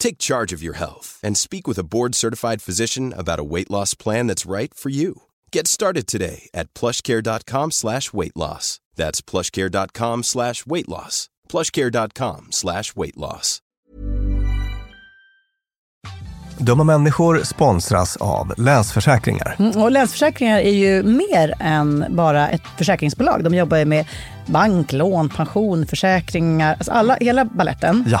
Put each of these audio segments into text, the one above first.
Take charge of your health and speak with a board-certified physician about a weight loss plan that's right for you. Get started today at plushcare.com slash weight loss. That's plushcare.com slash weight loss. plushcare.com slash weight loss. Dumma människor sponsras av Länsförsäkringar. Mm, och Länsförsäkringar är ju mer än bara ett försäkringsbolag. De jobbar ju med bank, lån, pension, försäkringar, alltså alla, hela balletten. Ja.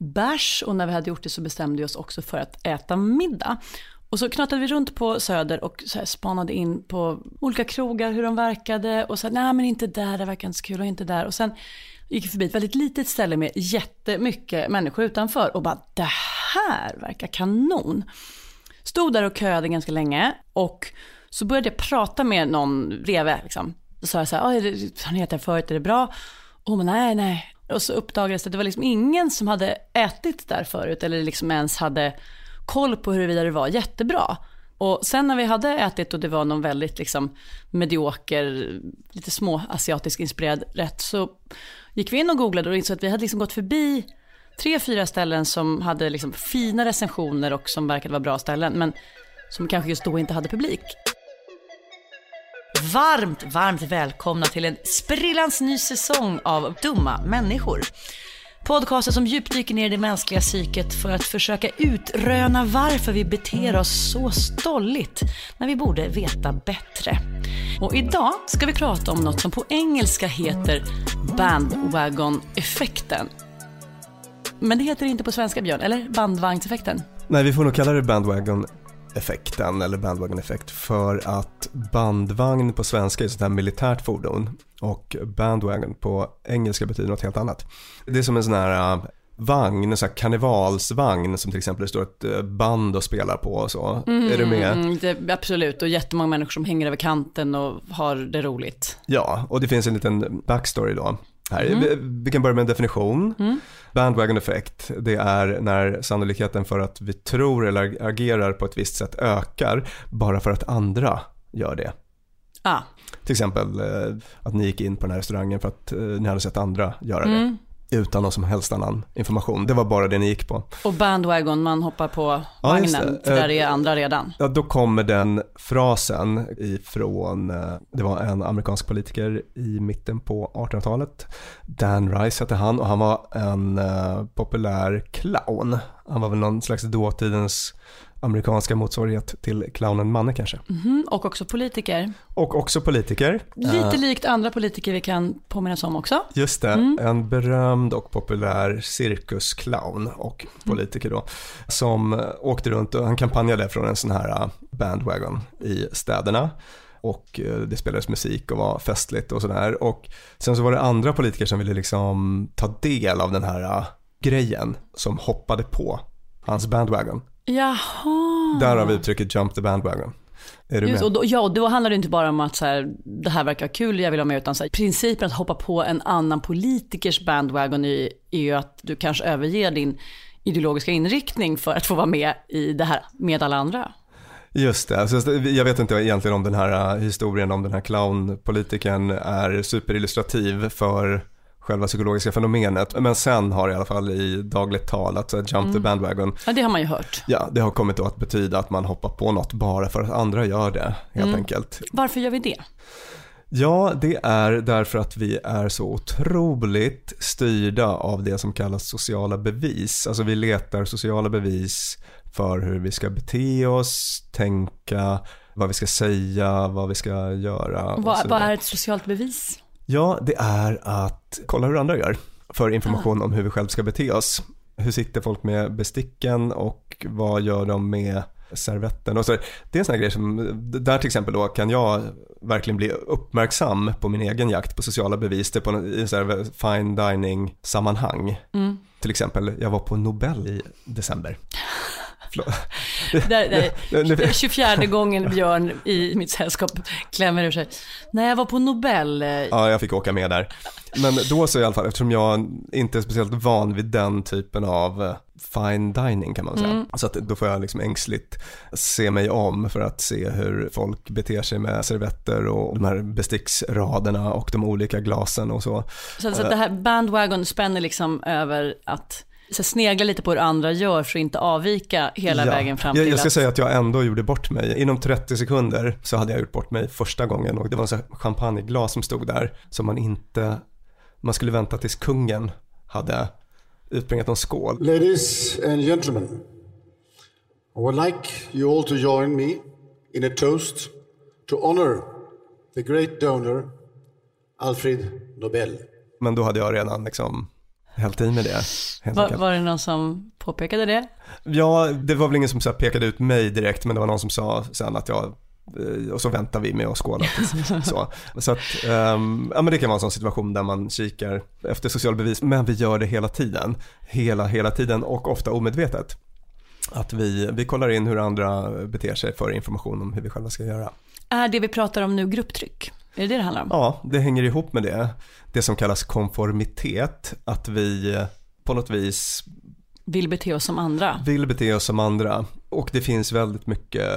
bärs och när vi hade gjort det så bestämde vi oss också för att äta middag. Och så knatade vi runt på Söder och så här spanade in på olika krogar, hur de verkade och sa nej men inte där, det verkar inte så kul och inte där. Och sen gick vi förbi ett väldigt litet ställe med jättemycket människor utanför och bara det här verkar kanon. Stod där och köade ganska länge och så började jag prata med någon bredvid liksom. Då sa jag så här, har ni ätit förut, är det bra? Och hon bara, nej, nej. Och så uppdagades det att det var liksom ingen som hade ätit där förut eller liksom ens hade koll på huruvida det var jättebra. Och sen när vi hade ätit och det var någon väldigt liksom medioker, lite små asiatisk inspirerad rätt så gick vi in och googlade och insåg att vi hade liksom gått förbi tre, fyra ställen som hade liksom fina recensioner och som verkade vara bra ställen men som kanske just då inte hade publik. Varmt, varmt välkomna till en sprillans ny säsong av Dumma människor. Podcasten som djupdyker ner i det mänskliga psyket för att försöka utröna varför vi beter oss så stolligt när vi borde veta bättre. Och idag ska vi prata om något som på engelska heter bandwagon-effekten. Men det heter det inte på svenska Björn, eller? Bandvagnseffekten? Nej, vi får nog kalla det bandwagon effekten eller bandwagon effekt för att bandvagn på svenska är sånt här militärt fordon och bandwagon på engelska betyder något helt annat. Det är som en sån här uh, vagn, en sån här karnevalsvagn som till exempel det står ett uh, band och spelar på och så. Mm, är du med? Mm, det, absolut, och jättemånga människor som hänger över kanten och har det roligt. Ja, och det finns en liten backstory då. Här. Mm. Vi, vi, kan börja med en definition. Mm. Bandwagon effect, det är när sannolikheten för att vi tror eller agerar på ett visst sätt ökar bara för att andra gör det. Ah. Till exempel eh, att ni gick in på den här restaurangen för att eh, ni hade sett andra göra det. Mm utan någon som helst annan information. Det var bara det ni gick på. Och bandwagon, man hoppar på vagnen, ja, där är andra redan. Ja, då kommer den frasen ifrån, eh, det var en amerikansk politiker i mitten på 1800-talet. Dan Rice hette han och han var en uh, populär clown. Han var väl någon slags dåtidens amerikanska motsvarighet till clownen Manne kanske. Mm, och också politiker. Och också politiker. Lite uh, likt andra politiker vi kan påminnas om också. Just det, mm. en berömd och populär cirkusclown och politiker då. Som åkte runt och han kampanjade från en sån här eh, bandwagon i städerna och eh, det spelades musik och var festligt och sådär. Och sen så var det andra politiker som ville liksom ta del av den här grejen som hoppade på hans bandwagon. Jaha. Där har vi uttrycket jump the bandwagon. Är du Just, med? Och då, ja, då handlar det inte bara om att så här, det här verkar kul, jag vill ha med, utan så här, principen att hoppa på en annan politikers bandwagon är, är ju att du kanske överger din ideologiska inriktning för att få vara med i det här med alla andra. Just det, alltså, jag vet inte egentligen om den här äh, historien om den här clownpolitiken är superillustrativ för själva psykologiska fenomenet. Men sen har i alla fall i dagligt tal att jump mm. the bandwagon. Ja, det har man ju hört. Ja, det har kommit att betyda att man hoppar på något bara för att andra gör det, helt mm. enkelt. Varför gör vi det? Ja, det är därför att vi är så otroligt styrda av det som kallas sociala bevis. Alltså vi letar sociala bevis för hur vi ska bete oss, tänka, vad vi ska säga, vad vi ska göra. Vad, vad är ett socialt bevis? Ja, det är att kolla hur andra gör för information om hur vi själva ska bete oss. Hur sitter folk med besticken och vad gör de med servetten och så. Det är en sån här grej som, där till exempel då kan jag verkligen bli uppmärksam på min egen jakt på sociala bevis, det på en, i så fine dining sammanhang. Mm. Till exempel, jag var på Nobel i december. Där, där, 24 gången Björn i mitt sällskap klämmer ur sig. När jag var på Nobel. Eh, ja, jag fick åka med där. Men då så i alla fall, eftersom jag inte är speciellt van vid den typen av eh, fine dining kan man säga. Mm. Så att då får jag liksom ängsligt se mig om för att se hur folk beter sig med servetter och de här besticksraderna och de olika glasen och så. Så, så att det här bandwagon spänner liksom över att så snegla lite på hur andra gör för att inte avvika hela ja. vägen fram till jag, jag ska att... säga att jag ändå gjorde bort mig. Inom 30 sekunder så hade jag gjort bort mig första gången och det var en champagneglas som stod där som man inte, man skulle vänta tills kungen hade utbringat någon skål. Ladies and gentlemen, I would like you all to join me in a toast to honor the great donor Alfred Nobel. Men då hade jag redan liksom hällt i med det. Var, var, det någon som påpekade det? Ja, det var väl ingen som så pekade ut mig direkt, men det var någon som sa sen att jag eh, och så väntar vi med att skåla. så så att, um, ja, men det kan vara en sån situation där man kikar efter social bevis, men vi gör det hela tiden. Hela, hela tiden och ofta omedvetet. Att vi, vi kollar in hur andra beter sig för information om hur vi själva ska göra. Är det vi pratar om nu grupptryck? Är det det det handlar om? Ja, det hänger ihop med det. Det som kallas konformitet, att vi eh, på något vis Vill bete oss som andra. vill bete oss som andra. Och det finns väldigt mycket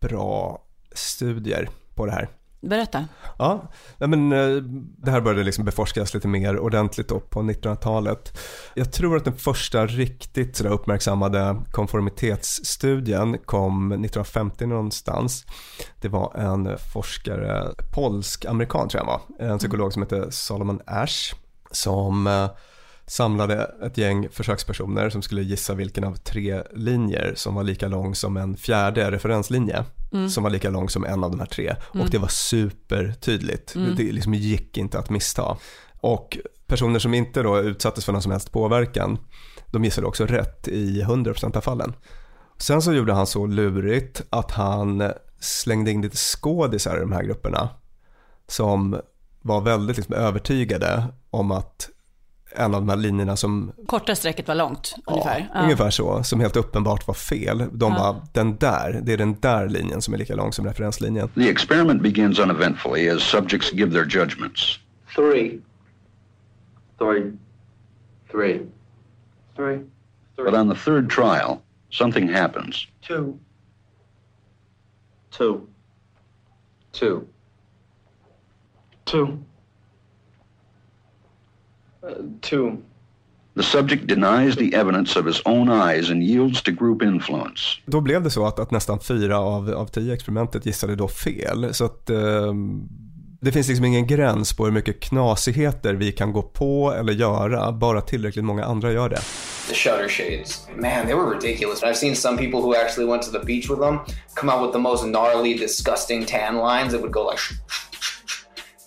bra studier på det här. Berätta. Ja, men eh, det här började liksom beforskas lite mer ordentligt då på 1900-talet. Jag tror att den första riktigt sådär uppmärksammade konformitetsstudien kom 1950 någonstans. Det var en forskare, polsk-amerikan tror jag han var, en psykolog som hette Solomon Ash, som eh, samlade ett gäng försökspersoner som skulle gissa vilken av tre linjer som var lika lång som en fjärde referenslinje som var lika lång som en av de här tre. Och det var supertydligt. Det, det liksom gick inte att missta. Och personer som inte då utsattes för någon som helst påverkan, de gissade också rätt i 100% av fallen. Sen så gjorde han så lurigt att han slängde in lite skådisar i de här grupperna som var väldigt liksom övertygade om att en av de här linjerna som Korta strecket var långt ungefär. Ja, ungefär så, som helt uppenbart var fel. De bara, den där, det är den där linjen som är lika lång som referenslinjen. The experiment begins uneventfully as subjects give their judgments. Three. Three. Three. Three. But on the third trial, something happens. Two. Two. Two. Two. Two. The subject denies the evidence of his own eyes and yields to group influence. Då blev det så att, att nästan fyra av, av tio experimentet gissade då fel. Så att eh, det finns liksom ingen gräns på hur mycket knasigheter vi kan gå på eller göra, bara tillräckligt många andra gör det. The shutter shades. Man, they were ridiculous. I've seen some people who actually went to the beach with them come out with the most gnarly, disgusting tan lines that would go like.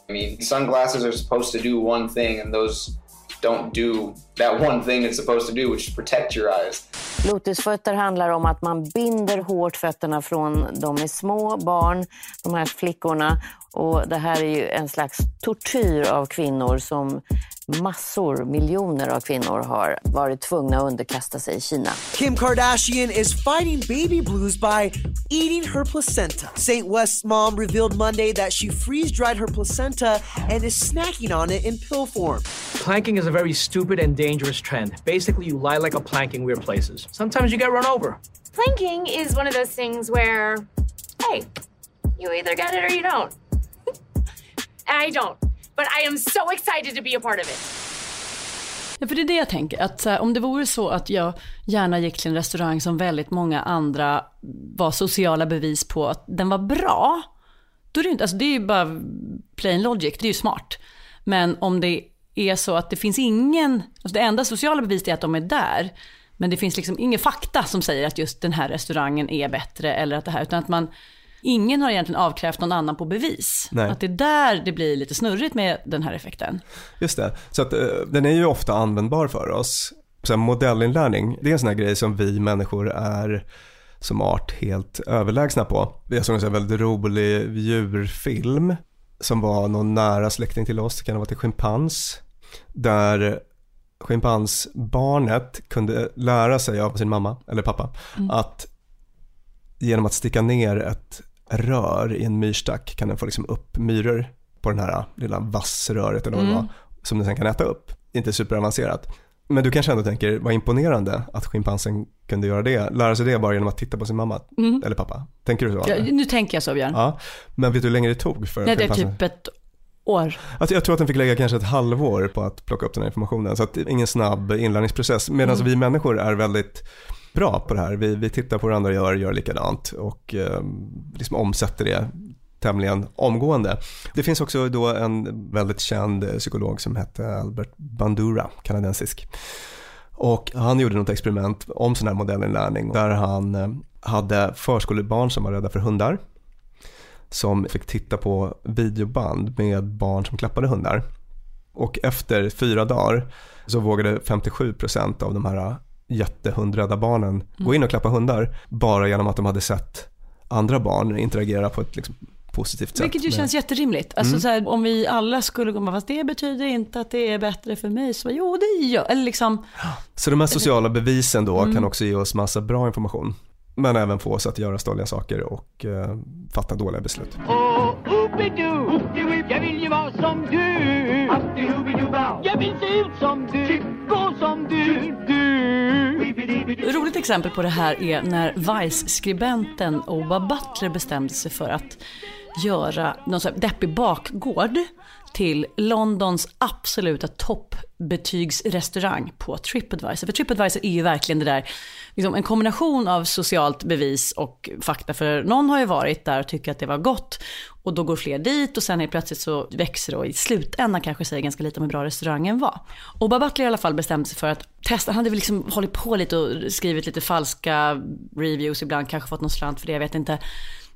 I mean, sunglasses are supposed to do one thing, and those don't do that one thing it's supposed to do, which is protect your eyes. Lotusfötter handlar om att man binder hårt fötterna från de är små barn, de här flickorna. Och det här är ju en slags tortyr av kvinnor som massor, miljoner av kvinnor har varit tvungna att underkasta sig i Kina. Kim Kardashian is fighting baby blues by eating her placenta. St. West's mom revealed Monday that she freeze dried her placenta and is snacking on it in pill form. Planking is a very stupid and dangerous trend. Basically, you lie like a plank in weird places. Sometimes you get run over. Planking is one of those things where, hey, you either get it or you don't. I don't. But I am so excited to be a part of it. Ja, för det är det jag tänker, att här, om det vore så att jag gärna gick till en restaurang som väldigt många andra var sociala bevis på att den var bra, då är det inte, alltså det är ju bara plain logic, det är ju smart. Men om det är så att det finns ingen, alltså det enda sociala beviset är att de är där, men det finns liksom ingen fakta som säger att just den här restaurangen är bättre eller att det här, utan att man Ingen har egentligen avkrävt någon annan på bevis. Nej. Att det är där det blir lite snurrigt med den här effekten. Just det, så att eh, den är ju ofta användbar för oss. Här, modellinlärning, det är en sån här grej som vi människor är som art helt överlägsna på. Jag såg en väldigt rolig djurfilm som var någon nära släkting till oss, det kan ha varit en schimpans, där schimpansbarnet kunde lära sig av sin mamma eller pappa att genom att sticka ner ett rör i en myrstack kan den få liksom upp myror på den här lilla vassröret eller vad det Mm. var, som den sen kan äta upp. Inte superavancerat. Men du kanske ändå tänker, vad imponerande att schimpansen kunde göra det. Lära sig det bara genom att titta på sin mamma Mm. eller pappa. Tänker du så? Ja, nu tänker jag så Björn. Ja, men vet du hur länge det tog för Nej, det är typ ett år. Alltså jag tror att den fick lägga kanske ett halvår på att plocka upp den här informationen. Så att ingen snabb inlärningsprocess. Medan Mm. vi människor är väldigt bra på det här. Vi, vi tittar på hur andra gör, gör likadant och eh, liksom omsätter det tämligen omgående. Det finns också då en väldigt känd psykolog som hette Albert Bandura, kanadensisk. Och han gjorde något experiment om sån här modellinlärning där han eh, hade förskolebarn som var rädda för hundar som fick titta på videoband med barn som klappade hundar. Och efter fyra dagar så vågade 57% av de här jättehundrädda barnen gå in och klappa hundar bara genom att de hade sett andra barn interagera på ett liksom positivt sätt. Vilket ju med- känns jätterimligt. Alltså Mm. så här, om vi alla skulle gå med, fast det betyder inte att det är bättre för mig. Så jo, det gör, eller liksom, Så de här sociala bevisen då Mm. kan också ge oss massa bra information. Men även få oss att göra stolliga saker och eh, fatta dåliga beslut. Oh, jag vill ju vara som du. Jag vill se ut som du, gå som du, ett Roligt exempel på det här är när Vice-skribenten Oba Butler bestämde sig för att göra någon sån här deppig bakgård till Londons absoluta toppbetygsrestaurang på Tripadvisor. För Tripadvisor är ju verkligen det där, liksom en kombination av socialt bevis och fakta. För någon har ju varit där och tycker att det var gott och då går fler dit och sen är plötsligt så växer det och i slutändan kanske säger ganska lite om hur bra restaurangen var. Och Butler i alla fall bestämde sig för att testa, han hade väl liksom hållit på lite och skrivit lite falska reviews ibland, kanske fått någon slant för det, jag vet inte.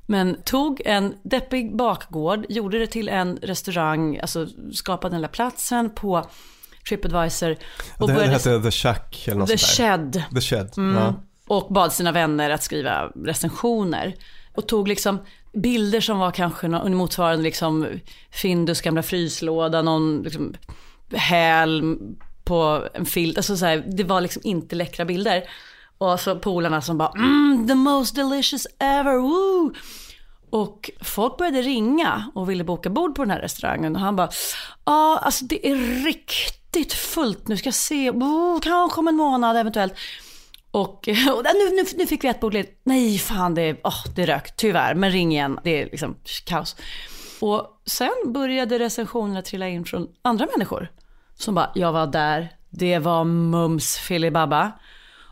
Men tog en deppig bakgård, gjorde det till en restaurang, alltså skapade den där platsen på Tripadvisor. Och det började, hette The Shack eller något The sånt. Shed. The Shed, mm. ja. Och bad sina vänner att skriva recensioner. Och tog liksom bilder som var kanske någon motsvarande liksom Findus gamla fryslåda, någon liksom häl på en filt. Alltså så här, det var liksom inte läckra bilder. Och så polarna som bara mm, the most delicious ever, woo! Och folk började ringa och ville boka bord på den här restaurangen. Och han bara, ja ah, alltså det är riktigt fullt nu, ska jag se, oh, kanske om en månad eventuellt. Och, och nu, nu, nu fick vi ett bord Nej, fan det, oh, det rök, tyvärr. Men ring igen, det är liksom kaos. Och sen började recensionerna trilla in från andra människor. Som bara, jag var där, det var mums filibabba.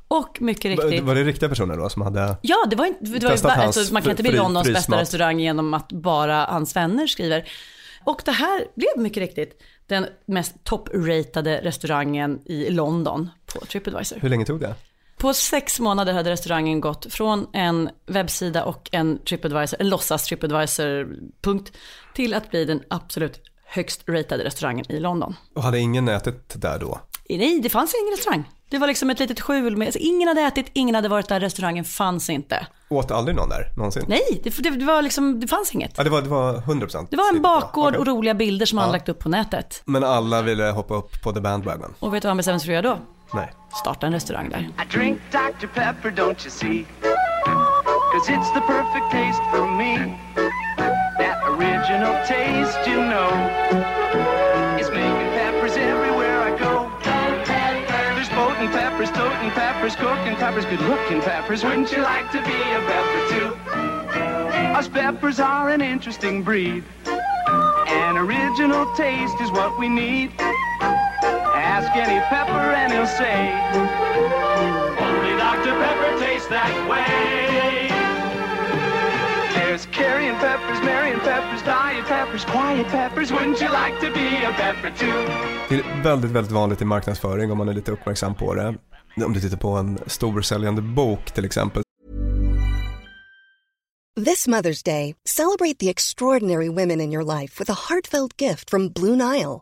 Och mycket riktigt. Var det riktiga personer då som hade Ja, det var inte, det var ju, alltså, man kan inte bli Londons frysmat. bästa restaurang genom att bara hans vänner skriver. Och det här blev mycket riktigt den mest toppratade restaurangen i London på Tripadvisor. Hur länge tog det? På sex månader hade restaurangen gått från en webbsida och en Tripadvisor, en låtsas Tripadvisor-punkt till att bli den absolut högst ratade restaurangen i London. Och hade ingen ätit där då? Nej, det fanns ingen restaurang. Det var liksom ett litet skjul med, alltså ingen hade ätit, ingen hade varit där, restaurangen fanns inte. Åt aldrig någon där någonsin? Nej, det, det, det var liksom, det fanns inget. Ja, det var, det var 100%? Det var en bakgård och roliga bilder som ja. han lagt upp på nätet. Men alla ville hoppa upp på the bandwagon? Och vet du vad han bestämde sig för att göra då? Nej. Starta en restaurang där. I drink Dr. Pepper don't you see? Cause it's the perfect taste for me. That original taste you know It's making peppers everywhere I go. There's potent peppers, toting peppers, cooking peppers, good looking peppers. Wouldn't you like to be a pepper too? Us peppers are an interesting breed. An original taste is what we need Ask any pepper and he'll say, Only Dr. Pepper tastes that way. There's carrying peppers, Marion peppers, diet peppers, quiet peppers. Wouldn't you like to be a pepper too? Det är väldigt, väldigt vanligt i marknadsföring om man är lite uppmärksam på det. Om du tittar på en storsäljande bok till exempel. This Mother's Day, celebrate the extraordinary women in your life with a heartfelt gift from Blue Nile.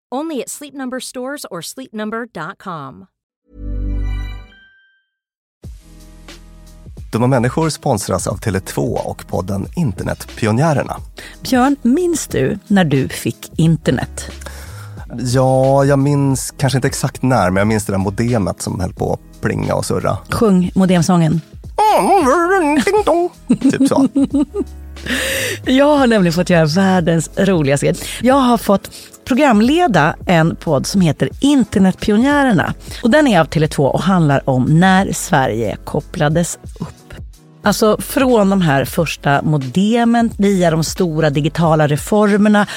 Only at Sleep Number stores or sleepnumber.com. Dumma människor sponsras av Tele2 och podden Internetpionjärerna. Björn, minns du när du fick internet? Ja, jag minns kanske inte exakt när, men jag minns det där modemet som höll på att plinga och surra. Sjung modemsången. Ding dong. Typ så. Jag har nämligen fått göra världens roligaste grej. Jag har fått programleda en podd som heter Internetpionjärerna. Och den är av Tele2 och handlar om när Sverige kopplades upp. Alltså från de här första modemen via de stora digitala reformerna.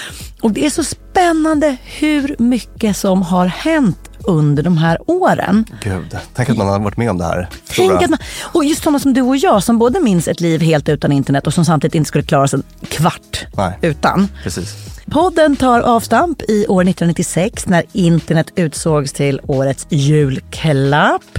Och det är så spännande hur mycket som har hänt under de här åren. Gud, tänk att man har varit med om det här. Tänk att man, och just sådana som du och jag som både minns ett liv helt utan internet och som samtidigt inte skulle klara sig en kvart Nej. utan. Precis. Podden tar avstamp i år 1996 när internet utsågs till årets julklapp.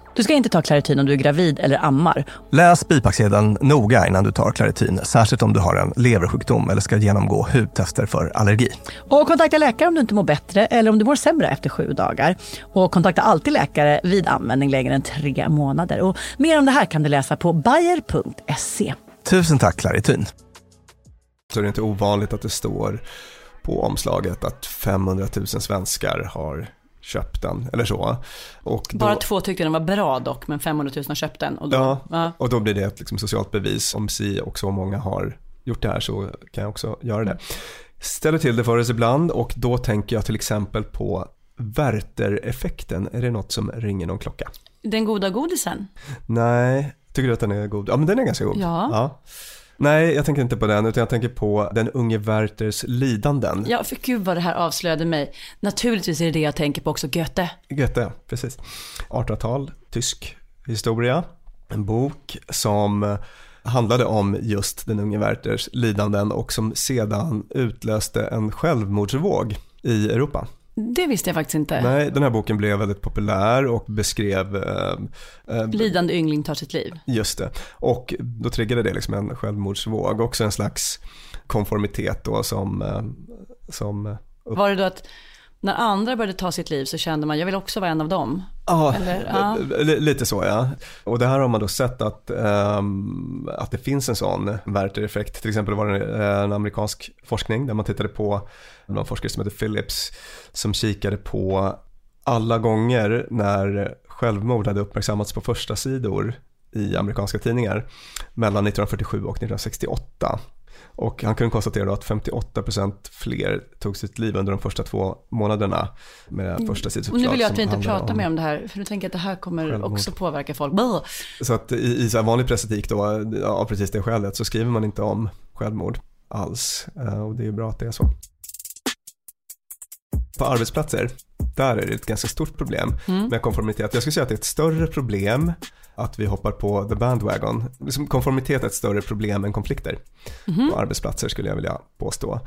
Du ska inte ta Clarityn om du är gravid eller ammar. Läs bipacksedeln noga innan du tar Claritin, särskilt om du har en leversjukdom eller ska genomgå hudtester för allergi. Och kontakta läkare om du inte mår bättre eller om du mår sämre efter sju dagar. Och kontakta alltid läkare vid användning längre än tre månader. Och mer om det här kan du läsa på bayer.se. Tusen tack Claritin. Så är det inte ovanligt att det står på omslaget att 500 000 svenskar har köpt den eller så. Och då, Bara två tyckte den var bra dock, men 500 000 har köpt den. Och då, Ja, ja. och då blir det ett liksom socialt bevis. Om si och så många har gjort det här så kan jag också göra det. Ställer till det för oss ibland och då tänker jag till exempel på Werther-effekten. Är det något som ringer någon klocka? Den goda godisen. Nej, tycker du att den är god? Ja men den är ganska god. Ja. Nej, jag tänker inte på den, utan jag tänker på den unge Werthers lidanden. Ja, för gud vad det här avslöjade mig. Naturligtvis är det det jag tänker på också, Goethe. Goethe, precis. 1800-tal, tysk historia. En bok som handlade om just den unge Werthers lidanden och som sedan utlöste en självmordsvåg i Europa. Det visste jag faktiskt inte. Nej, den här boken blev väldigt populär och beskrev... Eh, eh, Lidande yngling tar sitt liv. Just det. Och då triggade det liksom en självmordsvåg, också en slags konformitet då som... Eh, som upp... Var det då att när andra började ta sitt liv så kände man, jag vill också vara en av dem. Eller, ja. lite så ja. Och det här har man då sett att, um, att det finns en sån Werther-effekt. Till exempel var det en amerikansk forskning där man tittade på någon forskare som heter Phillips som kikade på alla gånger när självmord hade uppmärksammats på första sidor i amerikanska tidningar mellan 1947 och 1968. Och han kunde konstatera då att 58% fler tog sitt liv under de första två månaderna med mm. första sidsuppslag. Nu vill jag att vi inte pratar om... mer om det här, för nu tänker jag att det här kommer självmord. också påverka folk. Blah. Så att i, i så vanlig pressetik då, av precis det skälet, så skriver man inte om självmord alls. Eh, och det är ju bra att det är så. På arbetsplatser, där är det ett ganska stort problem mm. med konformitet. Jag skulle säga att det är ett större problem att vi hoppar på the bandwagon. Liksom konformitet är ett större problem än konflikter mm. på arbetsplatser skulle jag vilja påstå.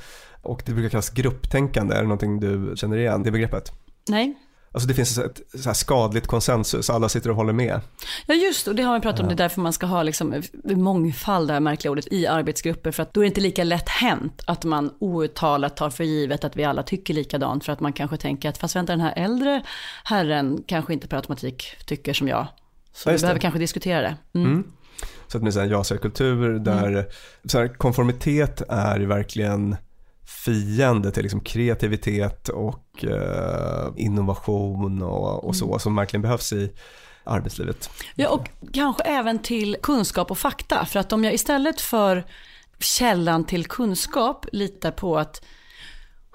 Och det brukar kallas grupptänkande, är det någonting du känner igen, det begreppet? Nej. Alltså det finns ett så här skadligt konsensus, alla sitter och håller med. Ja just och det har vi pratat om, det är därför man ska ha liksom mångfald, det här märkliga ordet, i arbetsgrupper. För att då är det inte lika lätt hänt att man outtalat tar för givet att vi alla tycker likadant. För att man kanske tänker att fast vänta den här äldre herren kanske inte per automatik tycker som jag. Så vi behöver kanske diskutera det. Mm. Mm. Så att med en ja-kultur där mm. så här, konformitet är verkligen fiende till liksom kreativitet och eh, innovation och, och så mm. som verkligen behövs i arbetslivet. Ja, och kanske även till kunskap och fakta. För att om jag istället för källan till kunskap litar på att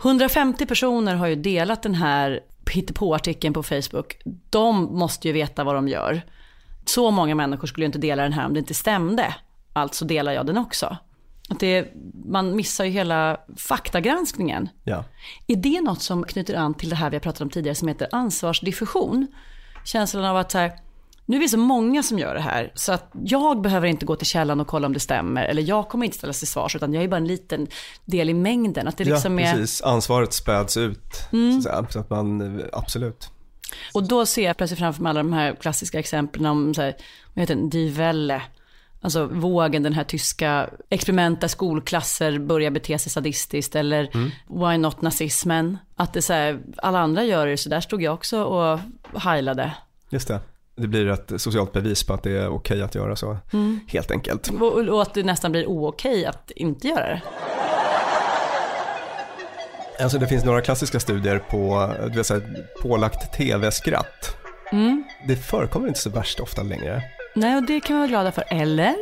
150 personer har ju delat den här hittepå-artikeln på Facebook. De måste ju veta vad de gör. Så många människor skulle ju inte dela den här om det inte stämde. Alltså delar jag den också. Att det, man missar ju hela faktagranskningen. Ja. Är det något som knyter an till det här vi har pratat om tidigare som heter ansvarsdiffusion? Känslan av att så här, nu är vi så många som gör det här så att jag behöver inte gå till källan och kolla om det stämmer eller jag kommer inte ställas till svars utan jag är bara en liten del i mängden. Att det liksom ja, precis. Är... Ansvaret späds ut. Mm. Så, att, så, att man, absolut. Och då ser jag plötsligt framför mig alla de här klassiska exemplen om, så här, vad heter den, Die Welle. Alltså vågen, den här tyska experiment där skolklasser börjar bete sig sadistiskt eller mm. why not nazismen. Att det så här, alla andra gör det så där stod jag också och heilade. Just det. Det blir ett socialt bevis på att det är okej att göra så, mm. helt enkelt. Och, och att det nästan blir ookej att inte göra det. Alltså det finns några klassiska studier på du vet, så här, pålagt tv-skratt. Mm. Det förekommer inte så värst ofta längre. Nej, och det kan vi vara glada för, eller?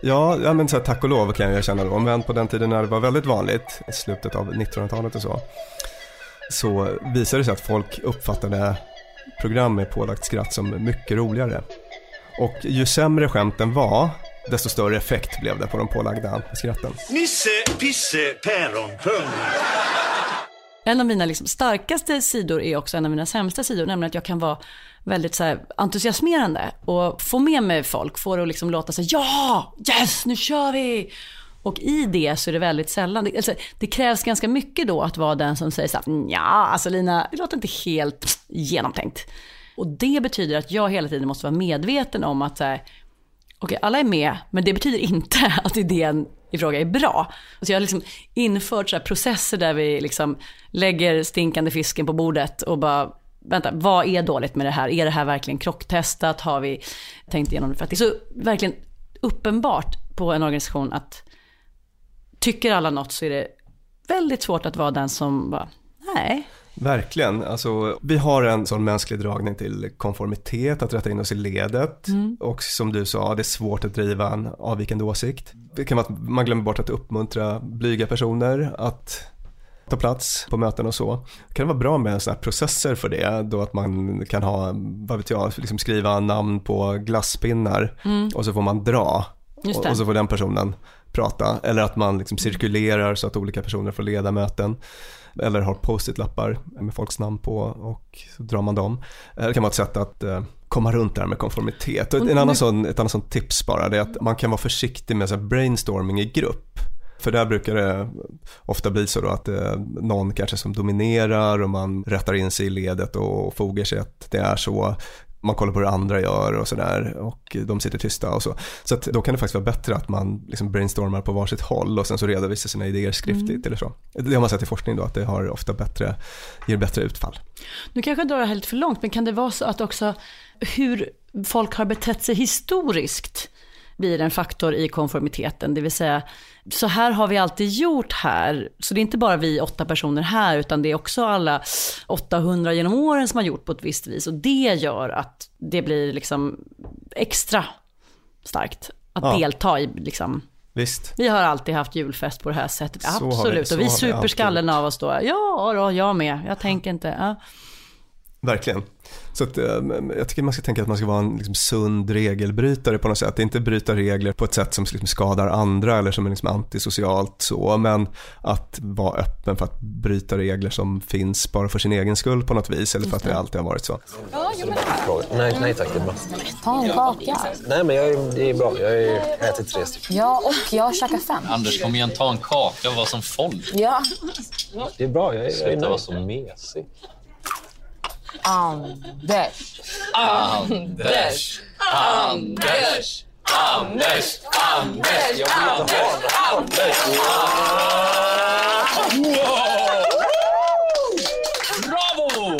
Ja, ja men så här, tack och lov kan jag känna då. Men på den tiden när det var väldigt vanligt, i slutet av 1900-talet och så, så visade det sig att folk uppfattade program med pålagt skratt som mycket roligare. Och ju sämre skämten var, desto större effekt blev det på de pålagda skratten. Nisse, Pisse, Päron, Pung. En av mina liksom starkaste sidor är också en av mina sämsta sidor, nämligen att jag kan vara väldigt så entusiasmerande och få med mig folk, få det att liksom låta så här, ja, yes, nu kör vi! Och i det så är det väldigt sällan, det, alltså, det krävs ganska mycket då att vara den som säger så här, ja, alltså Lina, det låter inte helt genomtänkt. Och det betyder att jag hela tiden måste vara medveten om att så här, okej, alla är med, men det betyder inte att idén i fråga är bra. Så jag har liksom infört så processer där vi liksom lägger stinkande fisken på bordet och bara vänta, vad är dåligt med det här? Är det här verkligen krocktestat? Har vi tänkt igenom det? För att det är så verkligen uppenbart på en organisation att tycker alla något så är det väldigt svårt att vara den som bara, nej. Verkligen, alltså, vi har en sån mänsklig dragning till konformitet, att rätta in oss i ledet. Mm. Och som du sa, det är svårt att driva en avvikande åsikt. Det kan vara att man glömmer bort att uppmuntra blyga personer, att ta plats på möten och så. Det kan vara bra med här processer för det, då att man kan ha, vad vet jag, liksom skriva namn på glasspinnar mm. och så får man dra. Och, och, så får den personen prata eller att man liksom cirkulerar så att olika personer får leda möten eller har post-it-lappar med folks namn på och så drar man dem. Det kan vara ett sätt att eh, komma runt det här med konformitet. Och en annan sån, ett annat sånt tips bara det är att man kan vara försiktig med så brainstorming i grupp. För där brukar det ofta bli så då att det är någon kanske som dominerar och man rättar in sig i ledet och fogar sig att det är så man kollar på hur andra gör och sådär och de sitter tysta och så. Så då kan det faktiskt vara bättre att man liksom brainstormar på varsitt håll och sen så redovisar sina idéer skriftligt mm. eller så. Det har man sett i forskning då att det har ofta bättre, ger bättre utfall. Nu kanske jag drar det här lite för långt men kan det vara så att också hur folk har betett sig historiskt blir en faktor i konformiteten. Det vill säga, så här har vi alltid gjort här. Så det är inte bara vi åtta personer här, utan det är också alla 800 genom åren som har gjort på ett visst vis. Och det gör att det blir liksom extra starkt att ja. delta i liksom, Visst. Vi har alltid haft julfest på det här sättet. Så Absolut. Vi, och vi super skallen av oss då. Ja, då, jag med. Jag tänker inte. Ja. Verkligen. Så att, eh, jag tycker man ska tänka att man ska vara en liksom, sund regelbrytare på något sätt. Inte bryta regler på ett sätt som liksom, skadar andra eller som är liksom, antisocialt så. Men att vara öppen för att bryta regler som finns bara för sin egen skull på något vis. Eller för att det alltid har varit så. Ja, jo, men... nej, nej tack, det är bra. Ta en kaka. Nej, men jag är, det är bra. Jag har ätit tre stycken. Ja, och jag har käkat fem. Anders, kom igen, ta en kaka och var som folk. Ja. Det är bra, jag är, jag är Sluta vara så mesig. Anders. Anders. Anders. Anders. Anders. Jag vill inte ha Anders. Bravo!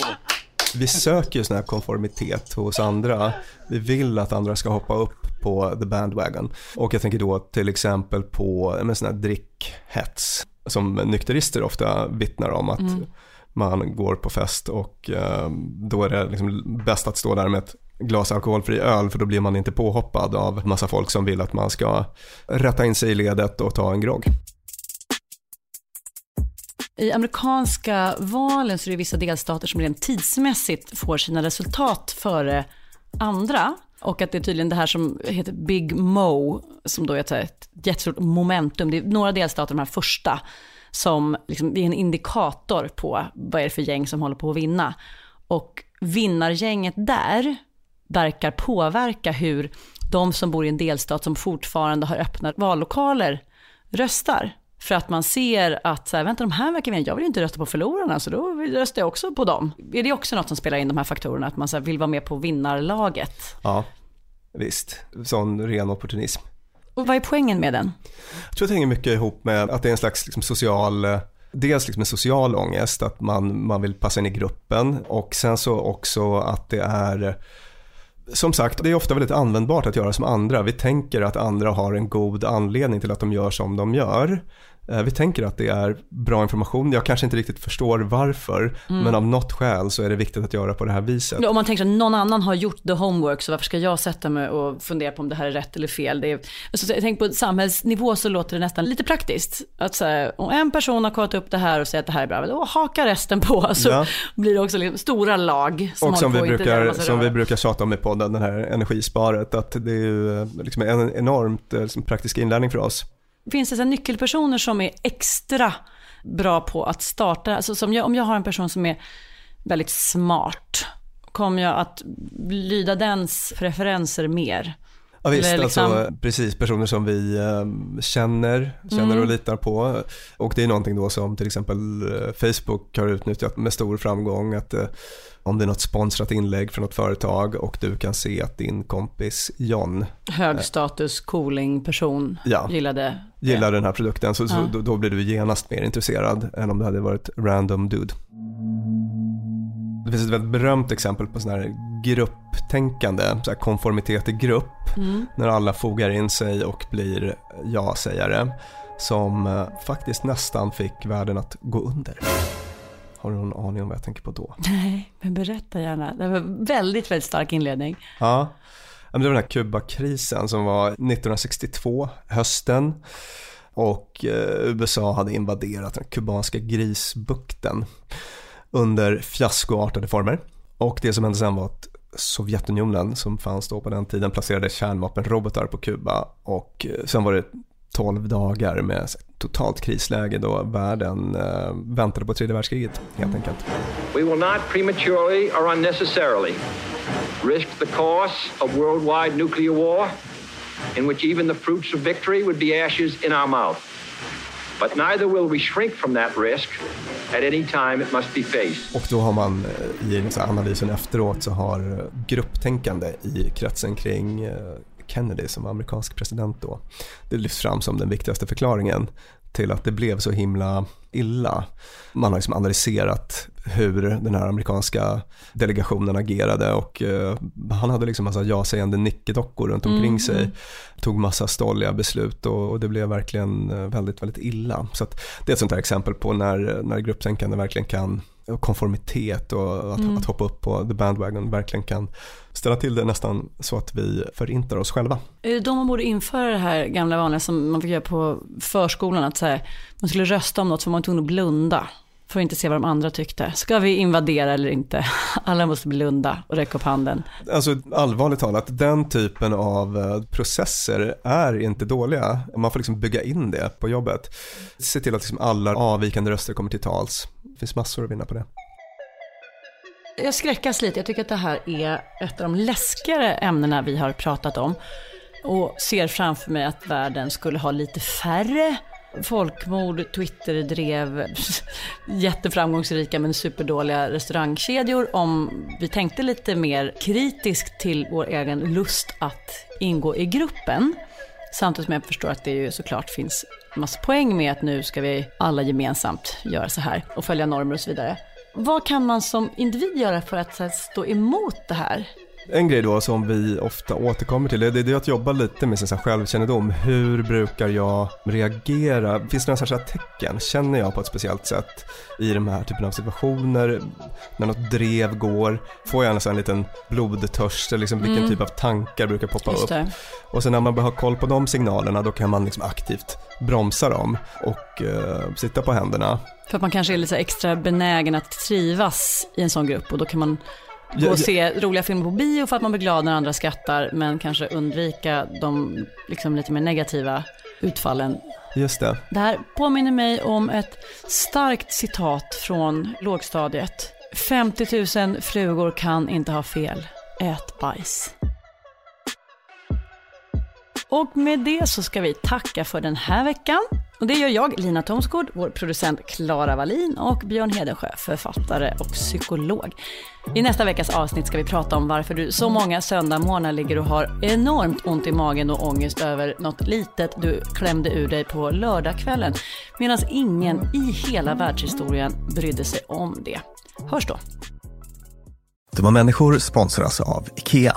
Vi söker ju sån här konformitet hos andra. Vi vill att andra ska hoppa upp på the bandwagon. Och jag tänker då till exempel på sån här drickhets som nykterister ofta vittnar om att mm man går på fest och eh, då är det liksom bäst att stå där med ett glas alkoholfri öl för då blir man inte påhoppad av massa folk som vill att man ska rätta in sig i ledet och ta en grogg. I amerikanska valen så är det vissa delstater som rent tidsmässigt får sina resultat före andra. Och att det är tydligen det här som heter Big Mo, som då är ett jättestort momentum. Det är några delstater, de här första, som liksom, är en indikator på vad är det för gäng som håller på att vinna. Och vinnargänget där verkar påverka hur de som bor i en delstat som fortfarande har öppna vallokaler röstar. För att man ser att, så här, vänta de här verkar vinna, jag vill inte rösta på förlorarna så då röstar jag också på dem. Är det också något som spelar in de här faktorerna, att man så här, vill vara med på vinnarlaget? Ja, visst. Sån ren opportunism. Och vad är poängen med den? Jag tror att det hänger mycket ihop med att det är en slags liksom, social eh, Dels liksom en social ångest, att man, man vill passa in i gruppen och sen så också att det är som sagt, det är ofta väldigt användbart att göra som andra. Vi tänker att andra har en god anledning till att de gör som de gör. Eh, vi tänker att det är bra information. Jag kanske inte riktigt förstår varför, mm. men av något skäl så är det viktigt att göra på det här viset. Om man tänker att någon annan har gjort the homework, så varför ska jag sätta mig och fundera på om det här är rätt eller fel? Det är, alltså, jag tänker på samhällsnivå så låter det nästan lite praktiskt. Att så här, om en person har kollat upp det här och säger att det här är bra, då haka resten på. Så ja. blir det också liksom stora lag som Och som, vi brukar, som vi brukar tjata om i podden, den här energisparet, att det är ju eh, liksom en enormt eh, liksom, praktisk inlärning för oss. Finns det så nyckelpersoner som är extra bra på att starta? Alltså jag, om jag har en person som är väldigt smart, kommer jag att lyda dens preferenser mer? Ja visst, alltså, liksom... alltså, precis personer som vi äh, känner, känner mm. och litar på. Och det är någonting då som till exempel eh, Facebook har utnyttjat med stor framgång. Att äh, om det är något sponsrat inlägg från något företag och du kan se att din kompis John Högstatus cooling person ja, gillade gillar den här produkten så, så då, då, blir du genast mer intresserad än om det hade varit random dude. Det finns ett väldigt berömt exempel på sån här grupptänkande, så här konformitet i grupp, mm. när alla fogar in sig och blir ja-sägare som eh, faktiskt nästan fick världen att gå under. Har du någon aning om vad jag tänker på då? Nej, men berätta gärna. Det var väldigt, väldigt stark inledning. Ja, det var den här Kubakrisen som var 1962, hösten. Och eh, USA hade invaderat den kubanska grisbukten under fiaskoartade former. Och det som hände sen var att Sovjetunionen som fanns då på den tiden placerade kärnvapenrobotar på Kuba och eh, sen var det 12 dagar med totalt krisläge då världen eh, väntade på tredje världskriget helt enkelt. We will not prematurely or unnecessarily risk the course of worldwide nuclear war in which even the fruits of victory would be ashes in our mouth. But neither will we shrink from that risk at any time it must be faced. Och då har man eh, i analysen efteråt så har eh, grupptänkande i kretsen kring eh, Kennedy som amerikansk president då. Det lyfts fram som den viktigaste förklaringen till att det blev så himla illa. Man har liksom analyserat hur den här amerikanska delegationen agerade och uh, han hade liksom massa ja-sägande nickedockor runt omkring mm. sig. Tog massa stolliga beslut och, och det blev verkligen uh, väldigt, väldigt illa. Så det är ett sånt här exempel på när, när grupptänkande verkligen kan konformitet och att, mm. att, hoppa upp på the bandwagon verkligen kan ställa till det nästan så att vi förintar oss själva. Är det då man borde införa det här gamla vanliga som man fick göra på förskolan, att så här, man skulle rösta om något var man tvungen att blunda för att inte se vad de andra tyckte. Ska vi invadera eller inte? Alla måste blunda och räcka upp handen. Alltså allvarligt talat, den typen av eh, processer är inte dåliga. Man får liksom bygga in det på jobbet. Se till att liksom alla avvikande röster kommer till tals. Det finns massor att vinna på det. Jag skräckas lite, jag tycker att det här är ett av de läskigare ämnena vi har pratat om. Och ser framför mig att världen skulle ha lite färre folkmord, Twitter drev jätteframgångsrika men superdåliga restaurangkedjor om vi tänkte lite mer kritiskt till vår egen lust att ingå i gruppen. Samtidigt som jag förstår att det ju såklart finns massa poäng med att nu ska vi alla gemensamt göra så här och följa normer och så vidare. Vad kan man som individ göra för att stå emot det här? En grej då som vi ofta återkommer till, det är att jobba lite med sin självkännedom. Hur brukar jag reagera? Finns det några särskilda tecken? Känner jag på ett speciellt sätt i de här typen av situationer? När något drev går? Får jag en liten blodtörst? Liksom vilken mm. typ av tankar brukar poppa upp? Och sen när man har koll på de signalerna då kan man liksom aktivt bromsa dem och uh, sitta på händerna. För att man kanske är lite extra benägen att trivas i en sån grupp och då kan man gå och se roliga filmer på bio för att man blir glad när andra skrattar men kanske undvika de liksom lite mer negativa utfallen. Just det. Det här påminner mig om ett starkt citat från lågstadiet. 50 000 flugor kan inte ha fel. Ät bajs. Och med det så ska vi tacka för den här veckan. Och det gör jag, Lina Thomsgård, vår producent Klara Wallin och Björn Hedensjö, författare och psykolog. I nästa veckas avsnitt ska vi prata om varför du så många söndagmorgnar ligger och har enormt ont i magen och ångest över något litet du klämde ur dig på lördagskvällen. Medan ingen i hela världshistorien brydde sig om det. Hörs då. Dumma människor sponsras av IKEA.